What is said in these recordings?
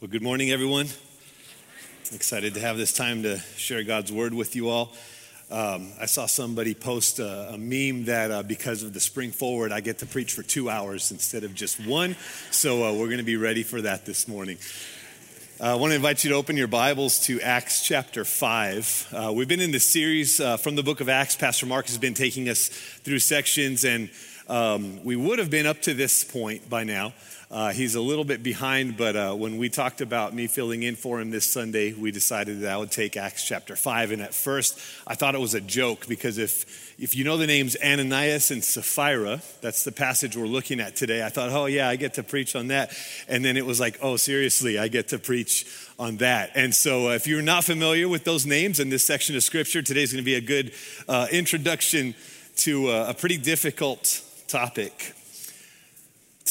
Well, good morning, everyone. Excited to have this time to share God's word with you all. Um, I saw somebody post a, a meme that uh, because of the spring forward, I get to preach for two hours instead of just one. So uh, we're going to be ready for that this morning. Uh, I want to invite you to open your Bibles to Acts chapter 5. Uh, we've been in this series uh, from the book of Acts. Pastor Mark has been taking us through sections, and um, we would have been up to this point by now. Uh, he's a little bit behind, but uh, when we talked about me filling in for him this Sunday, we decided that I would take Acts chapter 5. And at first, I thought it was a joke because if, if you know the names Ananias and Sapphira, that's the passage we're looking at today, I thought, oh, yeah, I get to preach on that. And then it was like, oh, seriously, I get to preach on that. And so, uh, if you're not familiar with those names in this section of scripture, today's going to be a good uh, introduction to uh, a pretty difficult topic.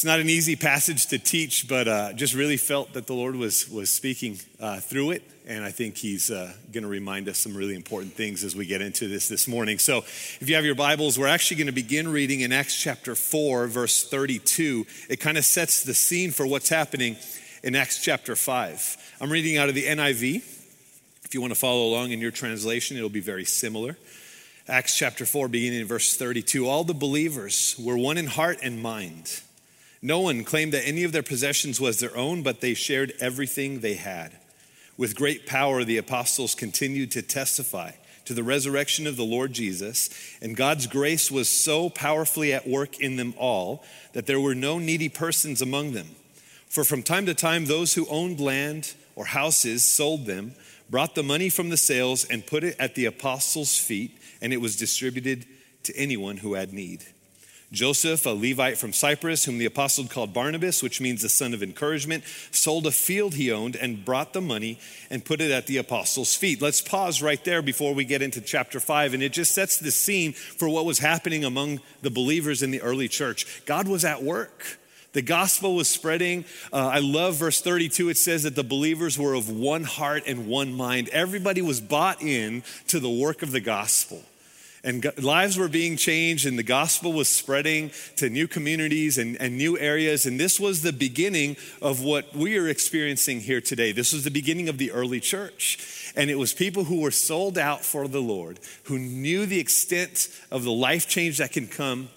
It's not an easy passage to teach, but uh, just really felt that the Lord was, was speaking uh, through it. And I think He's uh, going to remind us some really important things as we get into this this morning. So, if you have your Bibles, we're actually going to begin reading in Acts chapter 4, verse 32. It kind of sets the scene for what's happening in Acts chapter 5. I'm reading out of the NIV. If you want to follow along in your translation, it'll be very similar. Acts chapter 4, beginning in verse 32. All the believers were one in heart and mind. No one claimed that any of their possessions was their own, but they shared everything they had. With great power, the apostles continued to testify to the resurrection of the Lord Jesus, and God's grace was so powerfully at work in them all that there were no needy persons among them. For from time to time, those who owned land or houses sold them, brought the money from the sales, and put it at the apostles' feet, and it was distributed to anyone who had need. Joseph, a Levite from Cyprus, whom the apostle called Barnabas, which means the son of encouragement, sold a field he owned and brought the money and put it at the apostles' feet. Let's pause right there before we get into chapter 5. And it just sets the scene for what was happening among the believers in the early church. God was at work. The gospel was spreading. Uh, I love verse 32. It says that the believers were of one heart and one mind. Everybody was bought in to the work of the gospel. And lives were being changed, and the gospel was spreading to new communities and, and, new areas. And this was the beginning of what we are experiencing here today. This was the beginning of the early church. And it was people who were sold out for the Lord, who knew the extent of the life change that can come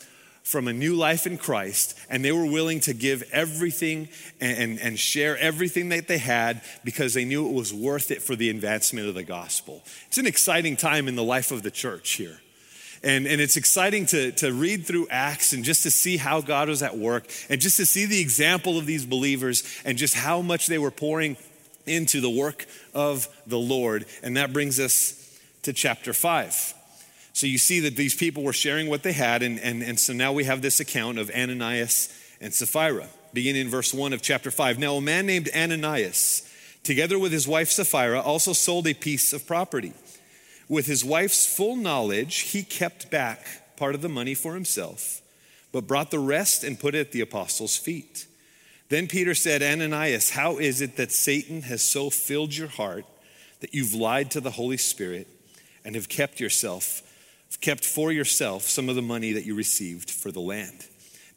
from a new life in Christ, and they were willing to give everything and, and, and, share everything that they had because they knew it was worth it for the advancement of the gospel. It's an exciting time in the life of the church here. And, and it's exciting to, to read through Acts and just to see how God was at work and just to see the example of these believers and just how much they were pouring into the work of the Lord. And that brings us to chapter 5. So you see that these people were sharing what they had, and, and, and so now we have this account of Ananias and Sapphira, beginning in verse 1 of chapter 5. Now, a man named Ananias, together with his wife Sapphira, also sold a piece of property. With his wife's full knowledge, he kept back part of the money for himself, but brought the rest and put it at the apostles' feet. Then Peter said, Ananias, how is it that Satan has so filled your heart that you've lied to the Holy Spirit and have kept yourself, kept for yourself some of the money that you received for the land?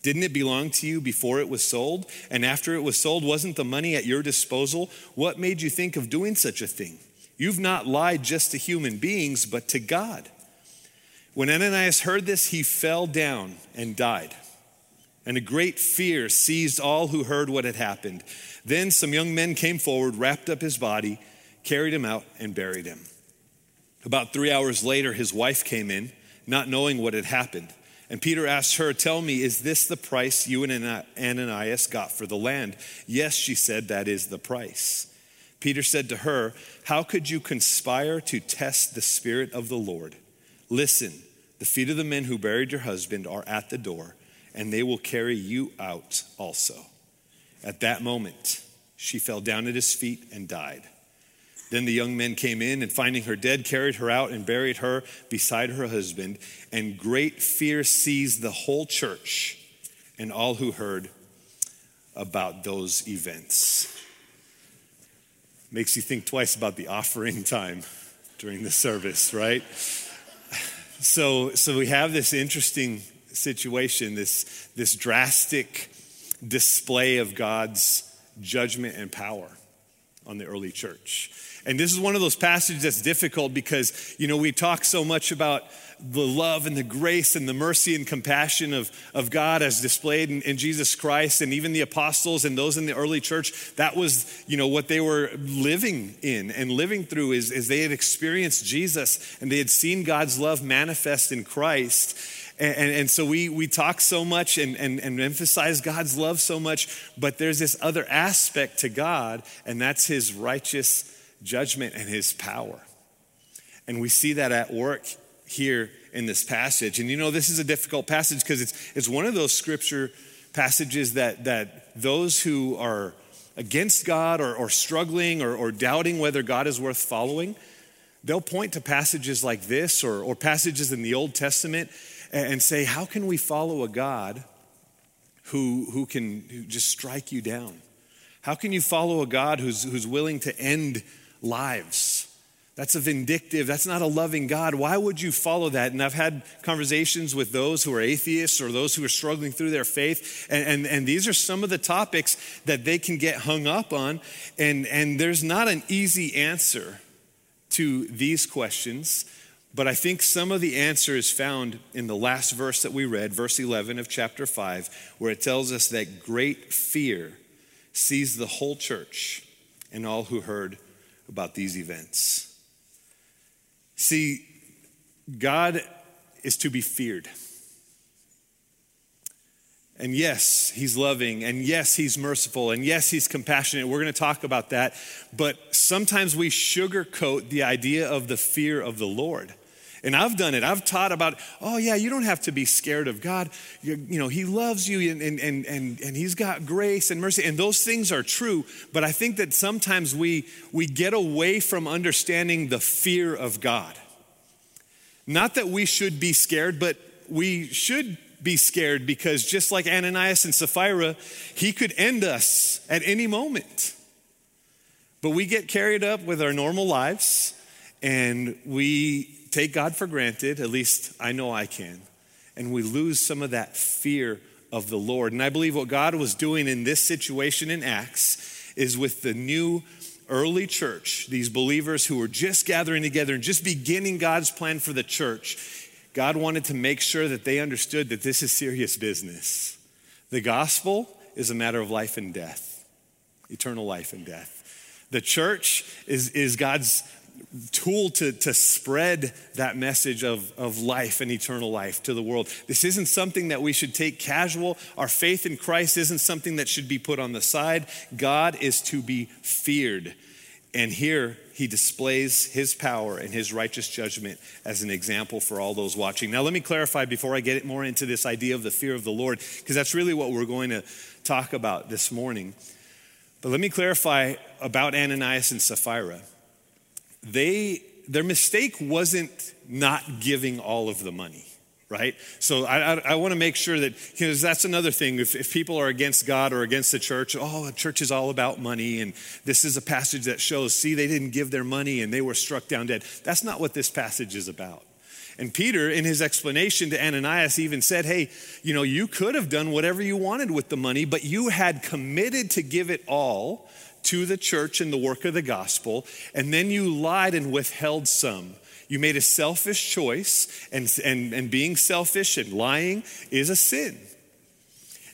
Didn't it belong to you before it was sold? And after it was sold, wasn't the money at your disposal? What made you think of doing such a thing? You've not lied just to human beings, but to God. When Ananias heard this, he fell down and died. And a great fear seized all who heard what had happened. Then some young men came forward, wrapped up his body, carried him out, and buried him. About three hours later, his wife came in, not knowing what had happened. And Peter asked her, Tell me, is this the price you and Ananias got for the land? Yes, she said, that is the price. Peter said to her, How could you conspire to test the Spirit of the Lord? Listen, the feet of the men who buried your husband are at the door, and they will carry you out also. At that moment, she fell down at his feet and died. Then the young men came in and finding her dead, carried her out and buried her beside her husband. And great fear seized the whole church and all who heard about those events. Makes you think twice about the offering time during the service, right? So, so we have this interesting situation, this, this drastic display of God's judgment and power. on the early church. And this is one of those passages that's difficult because, you know, we talk so much about the love and the grace and the mercy and compassion of, of God as displayed in, in, Jesus Christ and even the apostles and those in the early church. That was, you know, what they were living in and living through is, is they had experienced Jesus and they had seen God's love manifest in Christ. And, and, and, so we, we talk so much and, and, and emphasize God's love so much, but there's this other aspect to God, and that's his righteous judgment and his power. And we see that at work here in this passage. And you know, this is a difficult passage because it's, it's one of those scripture passages that, that those who are against God or, or struggling or, or doubting whether God is worth following, they'll point to passages like this or, or passages in the Old Testament and, and say, How can we follow a God who, who can just strike you down? How can you follow a God who's, who's willing to end lives. That's a vindictive, that's not a loving God. Why would you follow that? And I've had conversations with those who are atheists or those who are struggling through their faith, and, and, and these are some of the topics that they can get hung up on. And, and there's not an easy answer to these questions, but I think some of the answer is found in the last verse that we read, verse 11 of chapter 5, where it tells us that great fear seized the whole church and all who heard about these events. See, God is to be feared. And yes, he's loving. And yes, he's merciful. And yes, he's compassionate. We're going to talk about that. But sometimes we sugarcoat the idea of the fear of the Lord. And I've done it. I've taught about, oh, yeah, you don't have to be scared of God. You, you know, He loves you and, and, and, and, and He's got grace and mercy. And those things are true. But I think that sometimes we, we get away from understanding the fear of God. Not that we should be scared, but we should be scared because just like Ananias and Sapphira, he could end us at any moment. But we get carried up with our normal lives and we take God for granted, at least I know I can, and we lose some of that fear of the Lord. And I believe what God was doing in this situation in Acts is with the new early church, these believers who were just gathering together and just beginning God's plan for the church, God wanted to make sure that they understood that this is serious business. The gospel is a matter of life and death, eternal life and death. The church is, is God's tool to, to spread that message of, of life and eternal life to the world. This isn't something that we should take casual. Our faith in Christ isn't something that should be put on the side. God is to be feared. And here he displays his power and his righteous judgment as an example for all those watching. Now, let me clarify before I get more into this idea of the fear of the Lord, because that's really what we're going to talk about this morning. But let me clarify about Ananias and Sapphira they, their mistake wasn't not giving all of the money right? So I, I, I want to make sure that, because that's another thing. If, if people are against God or against the church, oh, the church is all about money. And this is a passage that shows, see, they didn't give their money and they were struck down dead. That's not what this passage is about. And Peter, in his explanation to Ananias, even said, Hey, you know, you could have done whatever you wanted with the money, but you had committed to give it all to the church in the work of the gospel, and then you lied and withheld some. You made a selfish choice, and, and, and being selfish and lying is a sin.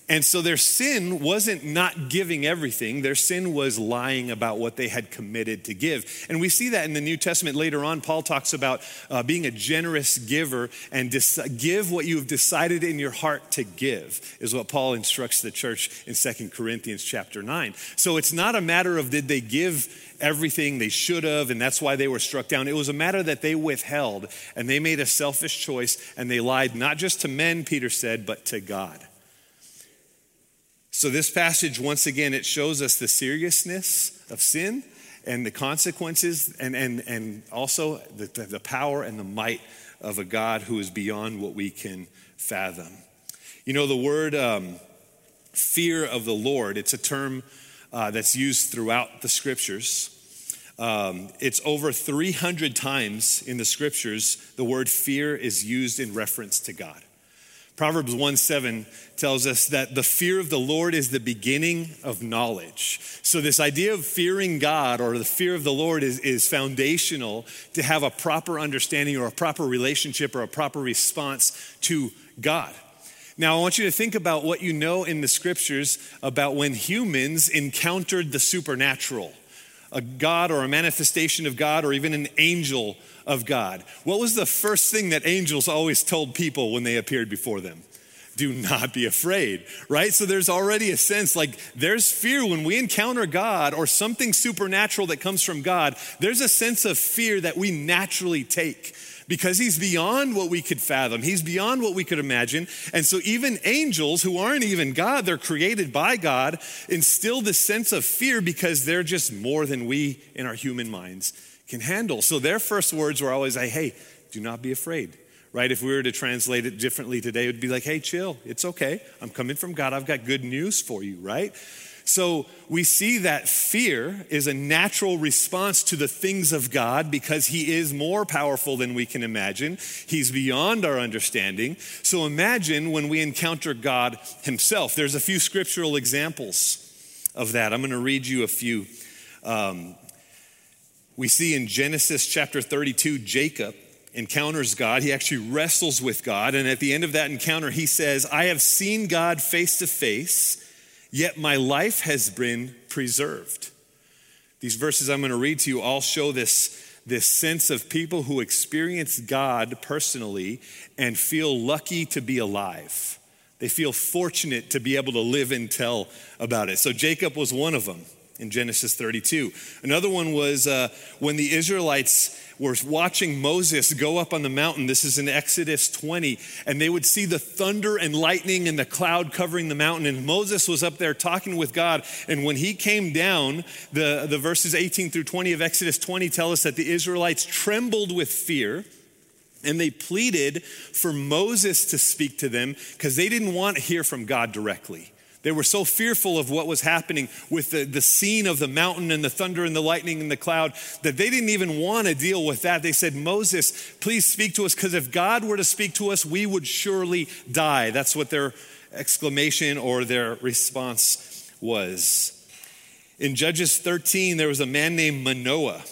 And so their sin wasn't not giving everything, their sin was lying about what they had committed to give. And we see that in the New Testament later on. Paul talks about uh, being a generous giver and dis- give what you have decided in your heart to give, is what Paul instructs the church in Second Corinthians chapter 9. So it's not a matter of did they give everything they should have, and that's why they were struck down. It was a matter that they withheld, and they made a selfish choice, and they lied not just to men, Peter said, but to God. So, this passage, once again, it shows us the seriousness of sin and the consequences, and, and, and also the, the power and the might of a God who is beyond what we can fathom. You know, the word um, fear of the Lord, it's a term uh, that's used throughout the scriptures. Um, it's over 300 times in the scriptures the word fear is used in reference to God. Proverbs 1 7 tells us that the fear of the Lord is the beginning of knowledge. So, this idea of fearing God or the fear of the Lord is, is foundational to have a proper understanding or a proper relationship or a proper response to God. Now, I want you to think about what you know in the scriptures about when humans encountered the supernatural a God or a manifestation of God or even an angel of God. What was the first thing that angels always told people when they appeared before them? Do not be afraid, right? So there's already a sense like there's fear when we encounter God or something supernatural that comes from God. There's a sense of fear that we naturally take because he's beyond what we could fathom. He's beyond what we could imagine. And so, even angels who aren't even God, they're created by God, instill this sense of fear because they're just more than we in our human minds can handle. So, their first words were always like, hey, do not be afraid. Right? If we were to translate it differently today, it would be like, hey, chill. It's okay. I'm coming from God. I've got good news for you, right? So we see that fear is a natural response to the things of God because He is more powerful than we can imagine. He's beyond our understanding. So imagine when we encounter God Himself. There's a few scriptural examples of that. I'm going to read you a few. Um, we see in Genesis chapter 32, Jacob encounters God. He actually wrestles with God. And at the end of that encounter, he says, I have seen God face to face yet my life has been preserved. These verses I'm going to read to you all show this, this sense of people who experience God personally and feel lucky to be alive. They feel fortunate to be able to live and tell about it. So Jacob was one of them in Genesis 32. Another one was uh, when the Israelites were watching Moses go up on the mountain. This is in Exodus 20. And they would see the thunder and lightning and the cloud covering the mountain. And Moses was up there talking with God. And when he came down, the, the verses 18 through 20 of Exodus 20 tell us that the Israelites trembled with fear. And they pleaded for Moses to speak to them because they didn't want to hear from God directly. They were so fearful of what was happening with the, the scene of the mountain and the thunder and the lightning and the cloud that they didn't even want to deal with that. They said, Moses, please speak to us, because if God were to speak to us, we would surely die. That's what their exclamation or their response was. In Judges 13, there was a man named Manoah.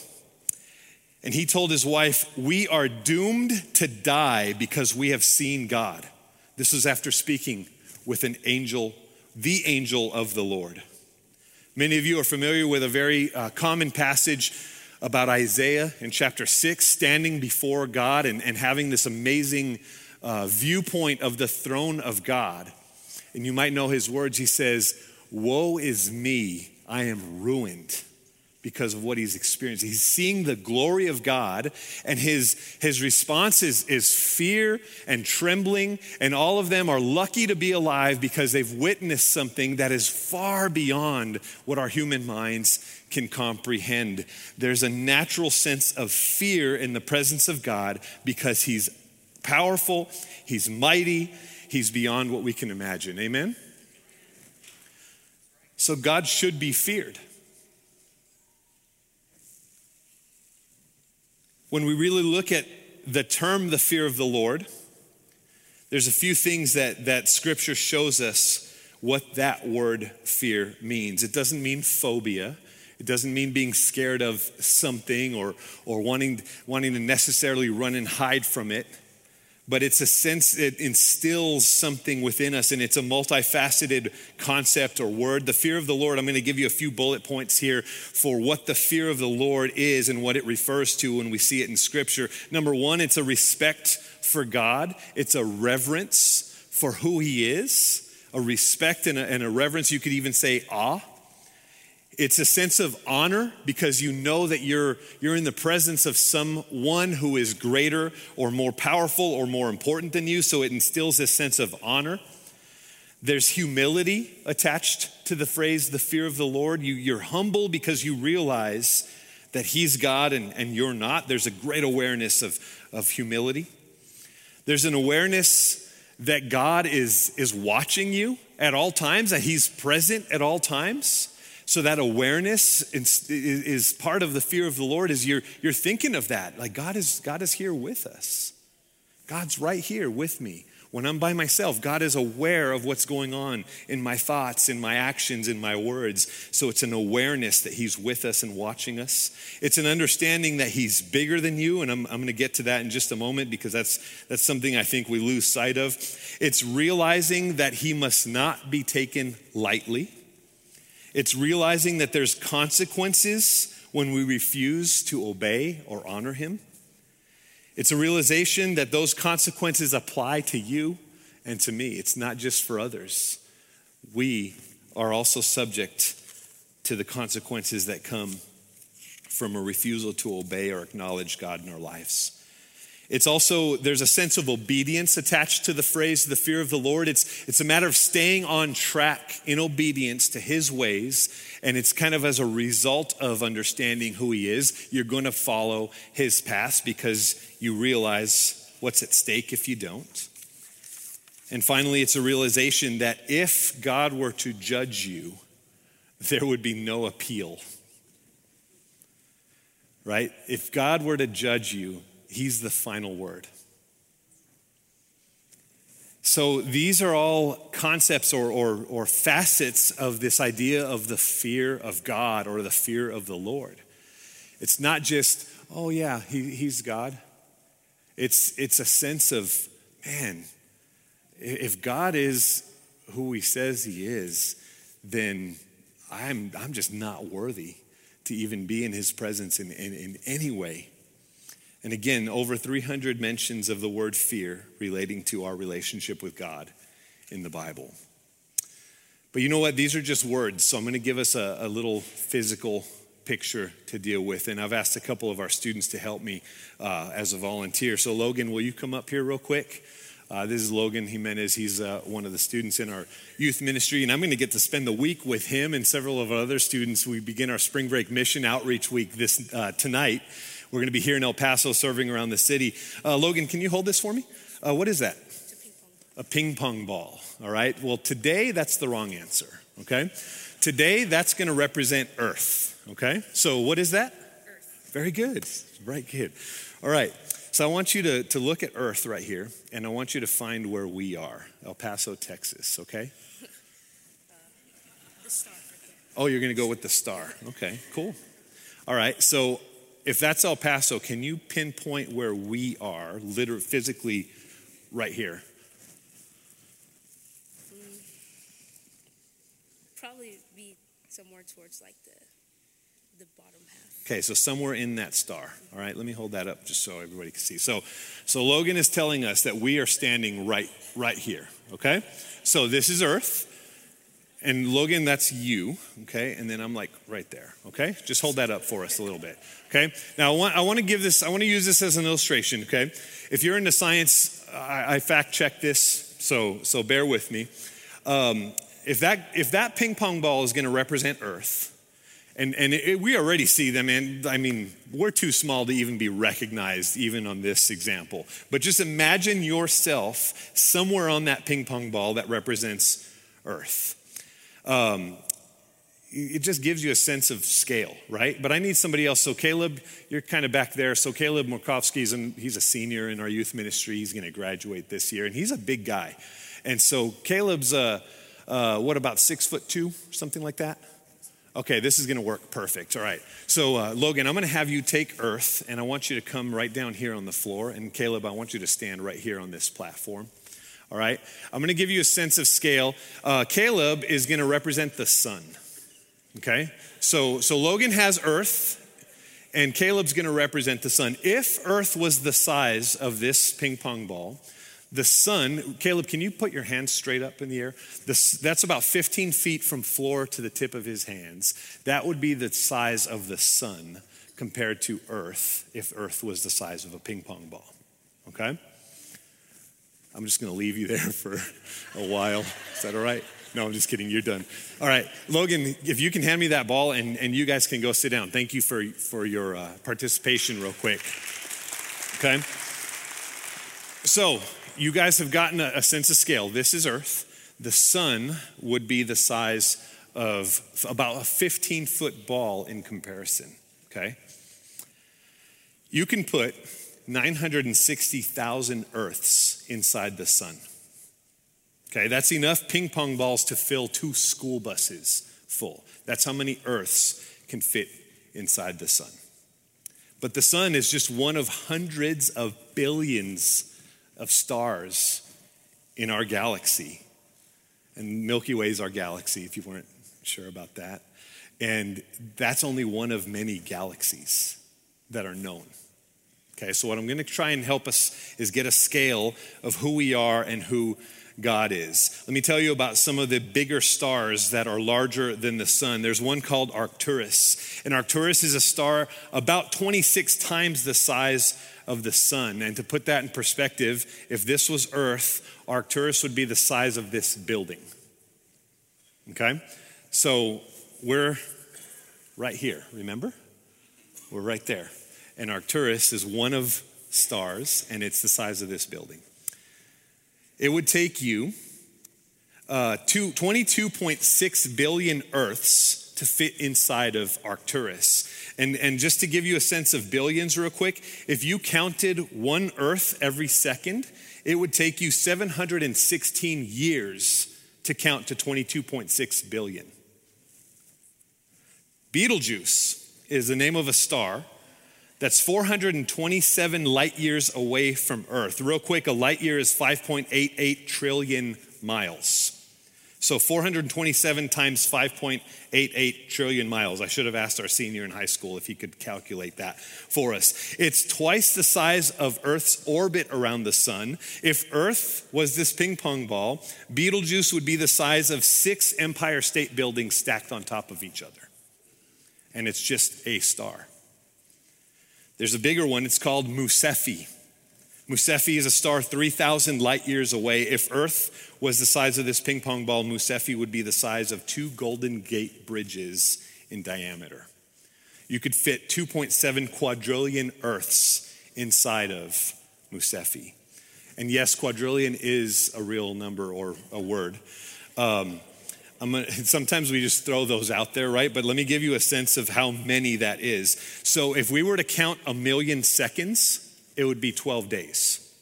And he told his wife, We are doomed to die because we have seen God. This was after speaking with an angel the angel of the Lord. Many of you are familiar with a very uh, common passage about Isaiah in chapter 6, standing before God and, and having this amazing uh, viewpoint of the throne of God. And you might know his words. He says, Woe is me, I am ruined because of what he's experienced. He's seeing the glory of God, and his, his response is, is fear and trembling, and all of them are lucky to be alive because they've witnessed something that is far beyond what our human minds can comprehend. There's a natural sense of fear in the presence of God because he's powerful, he's mighty, he's beyond what we can imagine. Amen? So God should be feared. When we really look at the term the fear of the Lord, there's a few things that, that scripture shows us what that word fear means. It doesn't mean phobia. It doesn't mean being scared of something or, or wanting, wanting to necessarily run and hide from it but it's a sense it instills something within us and it's a multifaceted concept or word. The fear of the lord i'm going to give you a few bullet points here for what the fear of the lord is and what it refers to when we see it in scripture. Number one it's a respect for god. It's a reverence for who he is a respect and a, and a reverence. You could even say awe it's a sense of honor because you know that you're, you're in the presence of someone who is greater or more powerful or more important than you. So it instills this sense of honor. There's humility attached to the phrase, the fear of the Lord. You, you're humble because you realize that He's God and, and you're not. There's a great awareness of, of humility. There's an awareness that God is, is watching you at all times, that He's present at all times. So that awareness is part of the fear of the Lord is you're, you're thinking of that. Like God is, God is here with us. God's right here with me. When I'm by myself, God is aware of what's going on in my thoughts, in my actions, in my words. So it's an awareness that He's with us and watching us. It's an understanding that He's bigger than you, and I'm, I'm going to get to that in just a moment because that's, that's something I think we lose sight of. It's realizing that He must not be taken lightly. It's realizing that there's consequences when we refuse to obey or honor Him. It's a realization that those consequences apply to you and to me. It's not just for others. We are also subject to the consequences that come from a refusal to obey or acknowledge God in our lives. It's also, there's a sense of obedience attached to the phrase, the fear of the Lord. It's, it's a matter of staying on track in obedience to his ways. And it's kind of as a result of understanding who he is, you're going to follow his paths because you realize what's at stake if you don't. And finally, it's a realization that if God were to judge you, there would be no appeal. Right? If God were to judge you, He's the final word. So these are all concepts or, or, or, facets of this idea of the fear of God or the fear of the Lord. It's not just, oh yeah, he, he's God. It's, it's a sense of, man, if God is who he says he is, then I'm, I'm just not worthy to even be in his presence in, in, in any way. And again, over 300 mentions of the word fear relating to our relationship with God in the Bible. But you know what? These are just words. So I'm going to give us a, a, little physical picture to deal with. And I've asked a couple of our students to help me uh, as a volunteer. So, Logan, will you come up here real quick? Uh, this is Logan Jimenez. He's uh, one of the students in our youth ministry, and I'm going to get to spend the week with him and several of our other students. We begin our spring break mission outreach week this uh, tonight. We're going to be here in El Paso serving around the city. Uh, Logan, can you hold this for me? Uh, what is that? A ping pong ball. All right. Well, today that's the wrong answer. Okay. Today that's going to represent Earth. Okay. So what is that? Earth. Very good. Right kid. All right. So I want you to, to look at Earth right here, and I want you to find where we are El Paso, Texas, okay? The star. Oh, you're going to go with the star. Okay, cool. All right, so if that's El Paso, can you pinpoint where we are, literally, physically, right here? Mm, probably be somewhere towards like the the bottom half. Okay, so somewhere in that star. All right, let me hold that up just so everybody can see. So, so Logan is telling us that we are standing right, right here. Okay, so this is Earth. And Logan, that's you, okay? And then I'm like right there, okay? Just hold that up for us a little bit, okay? Now, I want, I want to give this, I want to use this as an illustration, okay? If you're into science, I, I fact check this, so, so bear with me. Um, if, that, if that ping pong ball is going to represent Earth, and, and it, we already see them, and I mean, we're too small to even be recognized, even on this example. But just imagine yourself somewhere on that ping pong ball that represents Earth. Um, it just gives you a sense of scale, right? But I need somebody else. So Caleb, you're kind of back there. So Caleb Murkowski, he's a senior in our youth ministry. He's going to graduate this year, and he's a big guy. And so Caleb's, uh, uh, what about six foot two, something like that? Okay, this is going to work perfect. All right. So uh, Logan, I'm going to have you take Earth, and I want you to come right down here on the floor. And Caleb, I want you to stand right here on this platform. All right? I'm going to give you a sense of scale. Uh, Caleb is going to represent the sun. Okay? So, so Logan has Earth, and Caleb's going to represent the sun. If Earth was the size of this ping pong ball, the sun, Caleb, can you put your hands straight up in the air? That's about 15 feet from floor to the tip of his hands. That would be the size of the sun compared to Earth if Earth was the size of a ping pong ball. Okay? I'm just going to leave you there for a while. Is that all right? No, I'm just kidding. You're done. All right. Logan, if you can hand me that ball and, and you guys can go sit down. Thank you for, for your uh, participation, real quick. Okay? So, you guys have gotten a, a sense of scale. This is Earth. The sun would be the size of about a 15 foot ball in comparison. Okay? You can put 960,000 Earths inside the sun. Okay, that's enough ping pong balls to fill two school buses full. That's how many Earths can fit inside the sun. But the sun is just one of hundreds of billions of stars in our galaxy. And Milky Way is our galaxy, if you weren't sure about that. And that's only one of many galaxies that are known. Okay, so what I'm going to try and help us is get a scale of who we are and who God is. Let me tell you about some of the bigger stars that are larger than the sun. There's one called Arcturus, and Arcturus is a star about 26 times the size of the sun. And to put that in perspective, if this was Earth, Arcturus would be the size of this building. Okay? So we're right here, remember? We're right there. And Arcturus is one of stars, and it's the size of this building. It would take you uh, 22.6 billion Earths to fit inside of Arcturus. And, and just to give you a sense of billions, real quick, if you counted one Earth every second, it would take you 716 years to count to 22.6 billion. Betelgeuse is the name of a star that's 427 light years away from Earth. Real quick, a light year is 5.88 trillion miles. So 427 times 5.88 trillion miles. I should have asked our senior in high school if he could calculate that for us. It's twice the size of Earth's orbit around the sun. If Earth was this ping pong ball, Betelgeuse would be the size of six Empire State Buildings stacked on top of each other. And it's just a star. There's a bigger one, it's called Mu Cephei. Musephi is a star 3,000 light years away. If Earth was the size of this ping pong ball, Mu Cephei would be the size of two Golden Gate bridges in diameter. You could fit 2.7 quadrillion Earths inside of Mu Cephei. And yes, quadrillion is a real number or a word. Um, Gonna, sometimes we just throw those out there, right? But let me give you a sense of how many that is. So if we were to count a million seconds, it would be 12 days.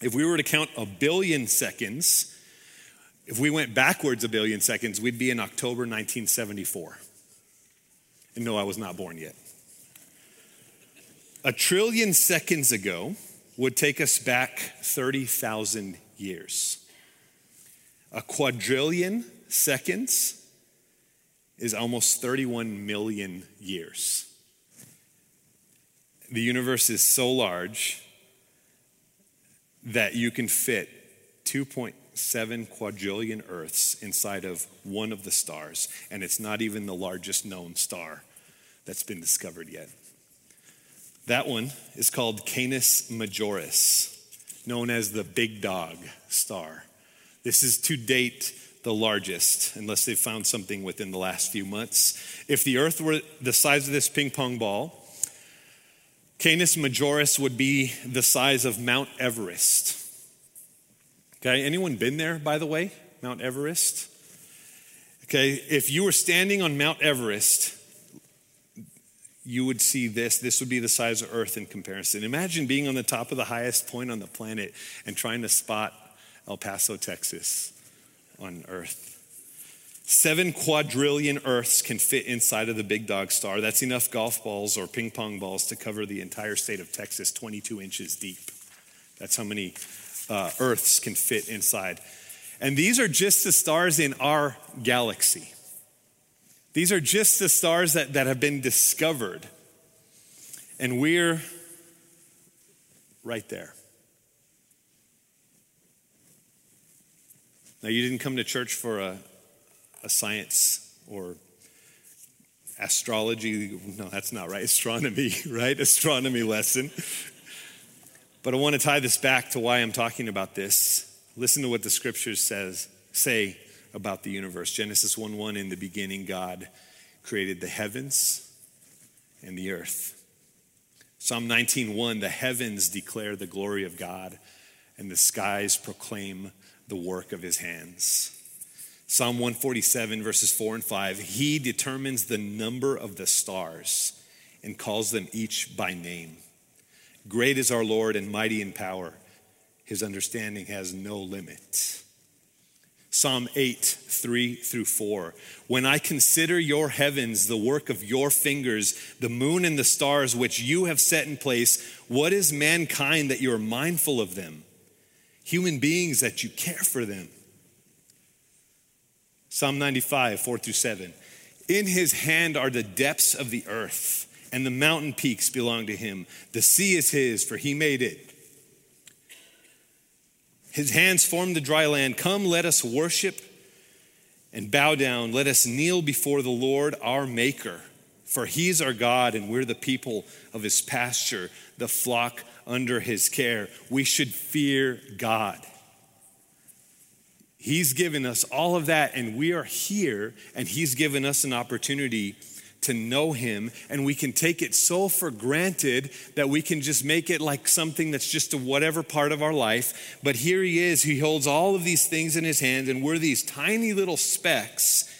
If we were to count a billion seconds, if we went backwards a billion seconds, we'd be in October 1974. And no, I was not born yet. A trillion seconds ago would take us back 30,000 years. A quadrillion seconds is almost 31 million years. The universe is so large that you can fit 2.7 quadrillion Earths inside of one of the stars, and it's not even the largest known star that's been discovered yet. That one is called Canis Majoris, known as the Big Dog star. This is to date the largest, unless they've found something within the last few months. If the earth were the size of this ping pong ball, Canis Majoris would be the size of Mount Everest. Okay, anyone been there, by the way? Mount Everest? Okay, if you were standing on Mount Everest, you would see this. This would be the size of Earth in comparison. Imagine being on the top of the highest point on the planet and trying to spot El Paso, Texas on Earth. Seven quadrillion Earths can fit inside of the big dog star. That's enough golf balls or ping pong balls to cover the entire state of Texas 22 inches deep. That's how many uh, Earths can fit inside. And these are just the stars in our galaxy. These are just the stars that, that have been discovered. And we're right there. Now, you didn't come to church for a, a science or astrology. No, that's not right. Astronomy, right? Astronomy lesson. But I want to tie this back to why I'm talking about this. Listen to what the scriptures says say about the universe. Genesis 1 1 in the beginning, God created the heavens and the earth. Psalm 19:1 the heavens declare the glory of God and the skies proclaim the work of his hands. Psalm 147, verses 4 and 5 He determines the number of the stars and calls them each by name. Great is our Lord and mighty in power. His understanding has no limit. Psalm 8, 3 through 4. When I consider your heavens, the work of your fingers, the moon and the stars which you have set in place, what is mankind that you are mindful of them? Human beings that you care for them. Psalm 95, 4 through 7. In his hand are the depths of the earth, and the mountain peaks belong to him. The sea is his, for he made it his hands formed the dry land. Come, let us worship and bow down. Let us kneel before the Lord our Maker. For he's our God, and we're the people of his pasture, the flock under his care. We should fear God. He's given us all of that, and we are here, and he's given us an opportunity to know Him, and we can take it so for granted that we can just make it like something that's just a whatever part of our life. But here He is, He holds all of these things in His hand, and we're these tiny little specks.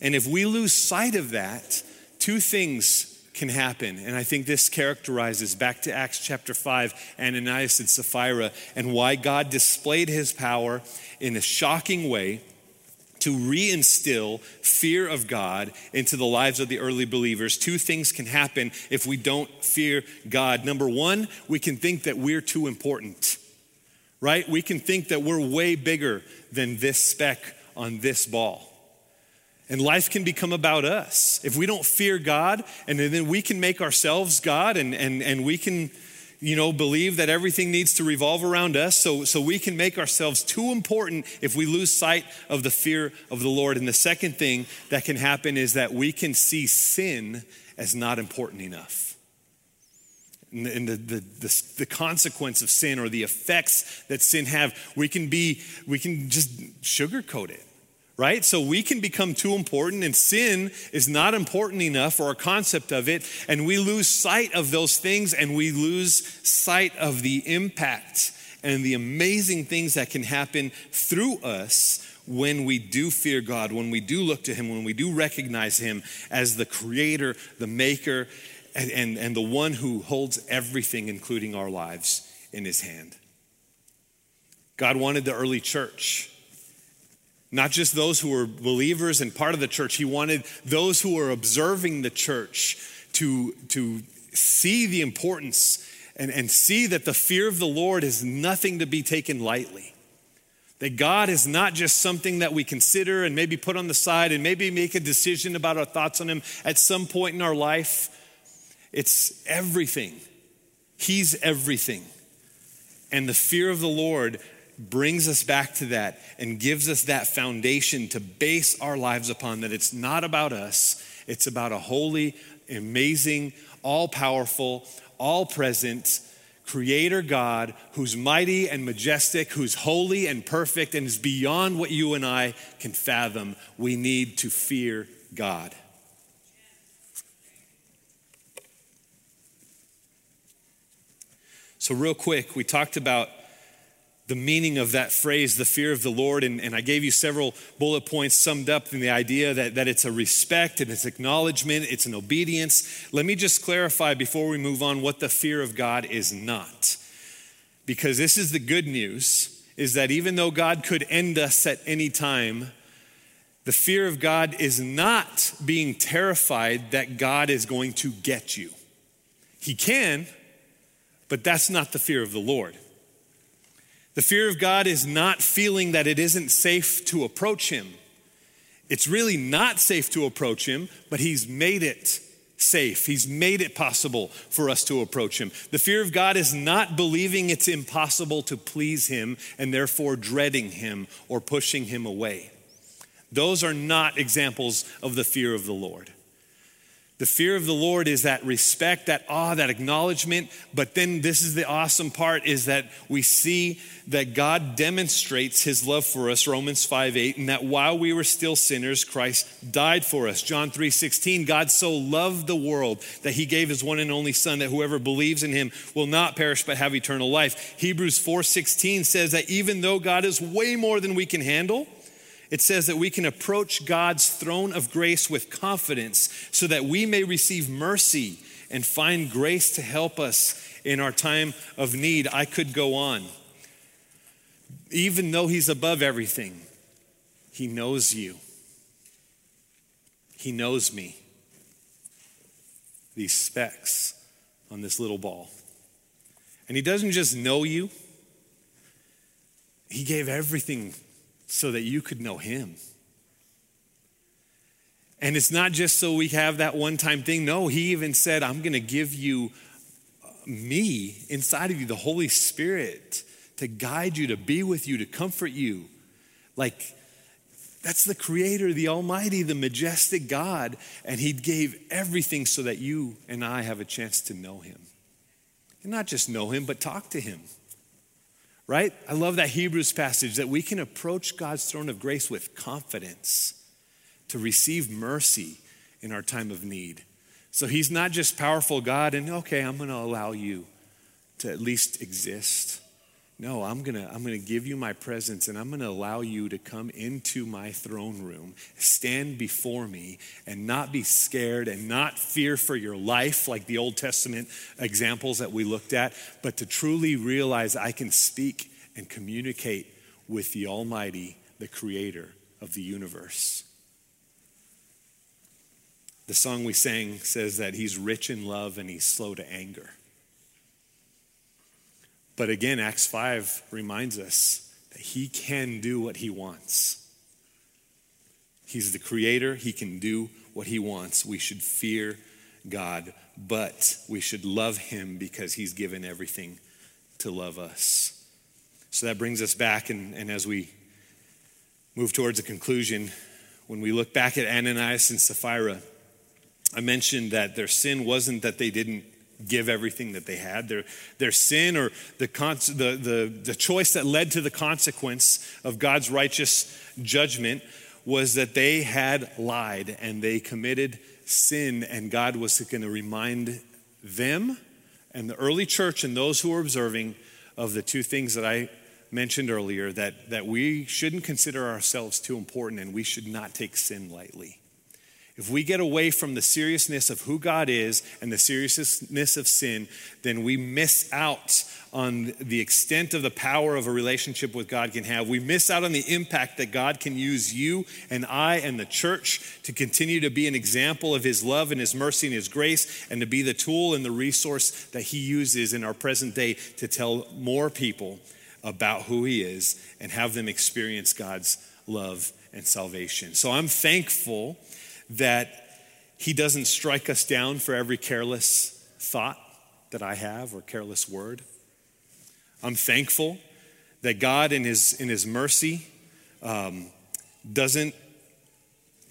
And if we lose sight of that, two things can happen. And I think this characterizes back to Acts chapter 5, Ananias and Sapphira, and why God displayed his power in a shocking way to reinstill fear of God into the lives of the early believers, two things can happen if we don't fear God. Number one, we can think that we're too important, right? We can think that we're way bigger than this speck on this ball. And life can become about us. If we don't fear God, and then we can make ourselves God and, and, and we can you know, believe that everything needs to revolve around us so, so we can make ourselves too important if we lose sight of the fear of the Lord. And the second thing that can happen is that we can see sin as not important enough. And the, the, the, the consequence of sin or the effects that sin have, we can be, we can just sugarcoat it right? So we can become too important, and sin is not important enough for our concept of it, and we lose sight of those things and we lose sight of the impact and the amazing things that can happen through us when we do fear God, when we do look to Him, when we do recognize Him as the creator, the maker, and, and, and the one who holds everything, including our lives, in His hand. God wanted the early church not just those who were believers and part of the church. He wanted those who were observing the church to, to see the importance and, and see that the fear of the Lord is nothing to be taken lightly. That God is not just something that we consider and maybe put on the side and maybe make a decision about our thoughts on Him at some point in our life. It's everything. He's everything. And the fear of the Lord brings us back to that and gives us that foundation to base our lives upon that it's not about us, it's about a holy, amazing, all powerful, all present creator God who's mighty and majestic, who's holy and perfect, and is beyond what you and I can fathom. We need to fear God. So, real quick, we talked about the meaning of that phrase, the fear of the Lord. And, and, I gave you several bullet points summed up in the idea that, that it's a respect and it's acknowledgement, it's an obedience. Let me just clarify before we move on what the fear of God is not. Because this is the good news is that even though God could end us at any time, the fear of God is not being terrified that God is going to get you. He can, but that's not the fear of the Lord. The fear of God is not feeling that it isn't safe to approach Him. It's really not safe to approach Him, but He's made it safe. He's made it possible for us to approach Him. The fear of God is not believing it's impossible to please Him and therefore dreading Him or pushing Him away. Those are not examples of the fear of the Lord. The fear of the Lord is that respect, that awe, that acknowledgement. But then this is the awesome part is that we see that God demonstrates his love for us, Romans 5 8, and that while we were still sinners, Christ died for us. John 3 16, God so loved the world that he gave his one and only Son, that whoever believes in him will not perish but have eternal life. Hebrews 4 16 says that even though God is way more than we can handle, it says that we can approach God's throne of grace with confidence so that we may receive mercy and find grace to help us in our time of need. I could go on. Even though He's above everything, He knows you. He knows me. These specks on this little ball. And He doesn't just know you, He gave everything so that you could know Him. And it's not just so we have that one time thing. No, He even said, I'm going to give you uh, me inside of you, the Holy Spirit, to guide you, to be with you, to comfort you. Like, that's the Creator, the Almighty, the majestic God. And He gave everything so that you and I have a chance to know Him. And not just know Him, but talk to Him. Right? I love that Hebrews passage that we can approach God's throne of grace with confidence to receive mercy in our time of need. So He's not just powerful God and, okay, I'm going to allow you to at least exist. No, I'm going to I'm going to give you my presence and I'm going to allow you to come into my throne room, stand before me and not be scared and not fear for your life like the Old Testament examples that we looked at, but to truly realize I can speak and communicate with the Almighty, the creator of the universe. The song we sang says that he's rich in love and he's slow to anger. But again, Acts 5 reminds us that he can do what he wants. He's the creator, he can do what he wants. We should fear God, but we should love him because he's given everything to love us. So that brings us back, and, and as we move towards a conclusion, when we look back at Ananias and Sapphira, I mentioned that their sin wasn't that they didn't give everything that they had. Their, their sin or the, the, the, the choice that led to the consequence of God's righteous judgment was that they had lied and they committed sin, and God was going to remind them and the early church and those who were observing of the two things that I mentioned earlier that, that we shouldn't consider ourselves too important and we should not take sin lightly. If we get away from the seriousness of who God is and the seriousness of sin, then we miss out on the extent of the power of a relationship with God can have. We miss out on the impact that God can use you and I and the church to continue to be an example of His love and His mercy and His grace and to be the tool and the resource that He uses in our present day to tell more people about who He is and have them experience God's love and salvation. So I'm thankful that He doesn't strike us down for every careless thought that I have or careless word. I'm thankful that God, in His, in his mercy, um, doesn't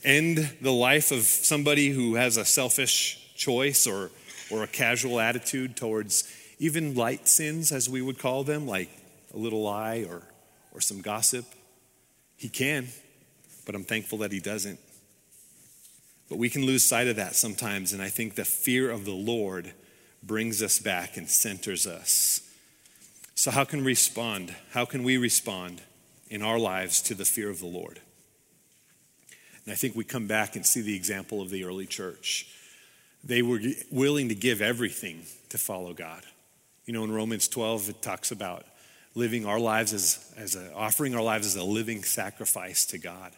end the life of somebody who has a selfish choice or, or a casual attitude towards even light sins, as we would call them, like a little lie or, or some gossip. He can, but I'm thankful that He doesn't. But we can lose sight of that sometimes, and I think the fear of the Lord brings us back and centers us. So, how can we respond? How can we respond in our lives to the fear of the Lord? And I think we come back and see the example of the early church. They were willing to give everything to follow God. You know, in Romans 12, it talks about living our lives as, as a, offering our lives as a living sacrifice to God.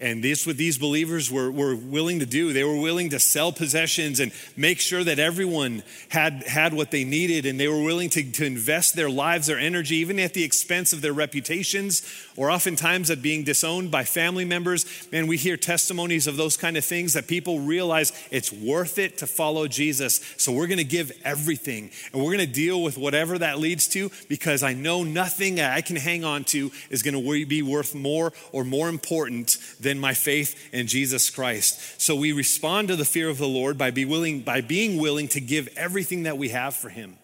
And this what these believers were, were willing to do. They were willing to sell possessions and make sure that everyone had, had what they needed. And they were willing to, to invest their lives, their energy, even at the expense of their reputations, or oftentimes at being disowned by family members. Man, we hear testimonies of those kind of things that people realize it's worth it to follow Jesus. So we're going to give everything and we're going to deal with whatever that leads to because I know nothing I can hang on to is going to be worth more or more important than my faith in Jesus Christ. So we respond to the fear of the Lord by, be willing, by being willing to give everything that we have for Him.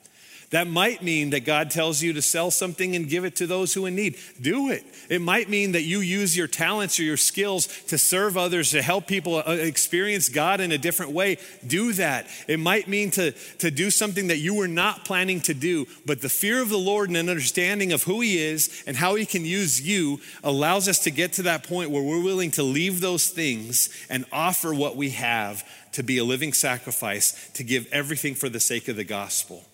That might mean that God tells you to sell something and give it to those who are in need. Do it. It might mean that you use your talents or your skills to serve others, to help people uh, experience God in a different way. Do that. It might mean to, to do something that you were not planning to do, but the fear of the Lord and an understanding of who He is and how He can use you allows us to get to that point where we're willing to leave those things and offer what we have to be a living sacrifice, to give everything for the sake of the gospel.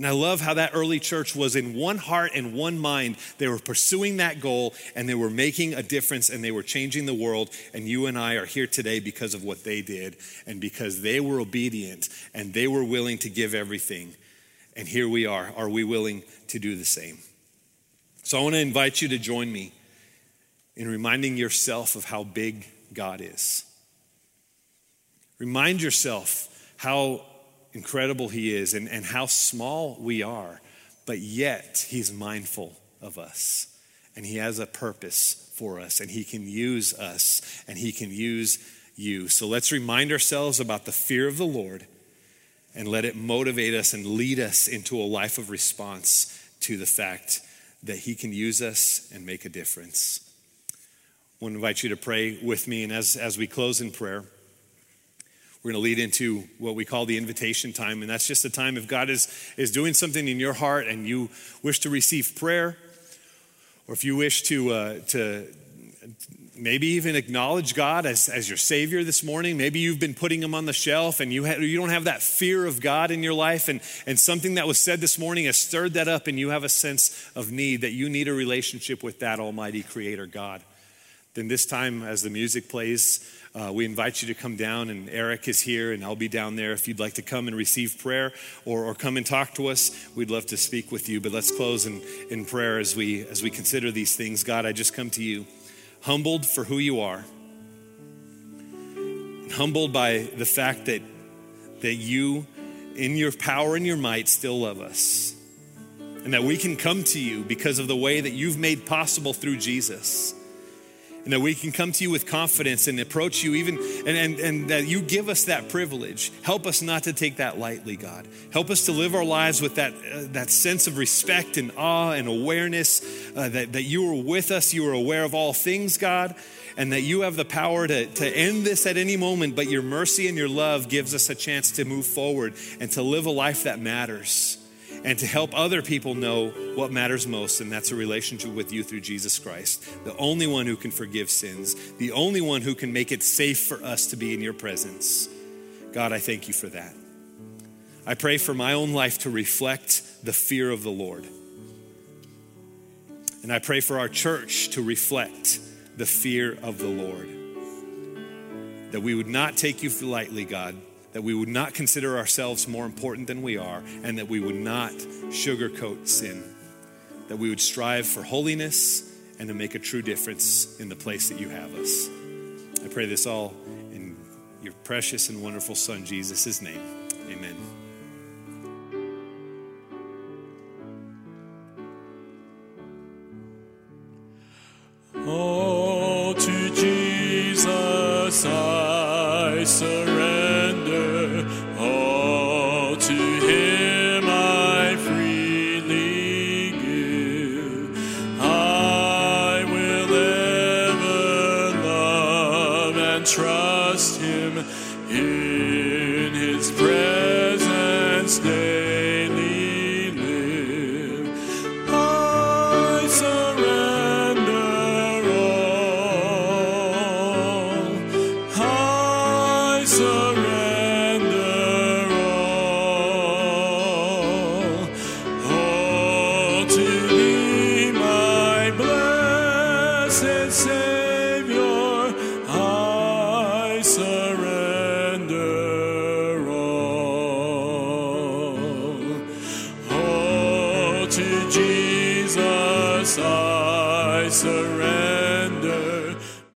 And I love how that early church was in one heart and one mind. They were pursuing that goal and they were making a difference and they were changing the world. And you and I are here today because of what they did and because they were obedient and they were willing to give everything. And here we are. Are we willing to do the same? So I want to invite you to join me in reminding yourself of how big God is. Remind yourself how incredible He is and, and how small we are, but yet He's mindful of us. And He has a purpose for us, and He can use us, and He can use you. So let's remind ourselves about the fear of the Lord and let it motivate us and lead us into a life of response to the fact that He can use us and make a difference. I want to invite you to pray with me, and as, as we close in prayer, we're going to lead into what we call the invitation time. And that's just a time if God is, is doing something in your heart and you wish to receive prayer, or if you wish to, uh, to maybe even acknowledge God as, as your Savior this morning. Maybe you've been putting Him on the shelf and you, ha- you don't have that fear of God in your life, and, and something that was said this morning has stirred that up, and you have a sense of need that you need a relationship with that Almighty Creator God. Then, this time, as the music plays, uh, we invite you to come down, and Eric is here, and I'll be down there if you'd like to come and receive prayer or, or come and talk to us. We'd love to speak with you. But let's close in, in prayer as we, as we consider these things. God, I just come to you humbled for who you are, humbled by the fact that, that you, in your power and your might, still love us. And that we can come to you because of the way that you've made possible through Jesus and that we can come to you with confidence and approach you even and, and, and that you give us that privilege. Help us not to take that lightly god. Help us to live our lives with that, uh, that sense of respect and awe and awareness uh, that, that you are with us you are aware of all things god and that you have the power to, to end this at any moment but your mercy and your love gives us a chance to move forward and to live a life that matters and to help other people know what matters most, and that's a relationship with you through Jesus Christ, the only one who can forgive sins, the only one who can make it safe for us to be in your presence. God, I thank you for that. I pray for my own life to reflect the fear of the Lord. And I pray for our church to reflect the fear of the Lord. That we would not take you lightly, God, that we would not consider ourselves more important than we are, and that we would not sugarcoat sin, that we would strive for holiness and to make a true difference in the place that you have us. I pray this all in your precious and wonderful Son, Jesus' name. Amen.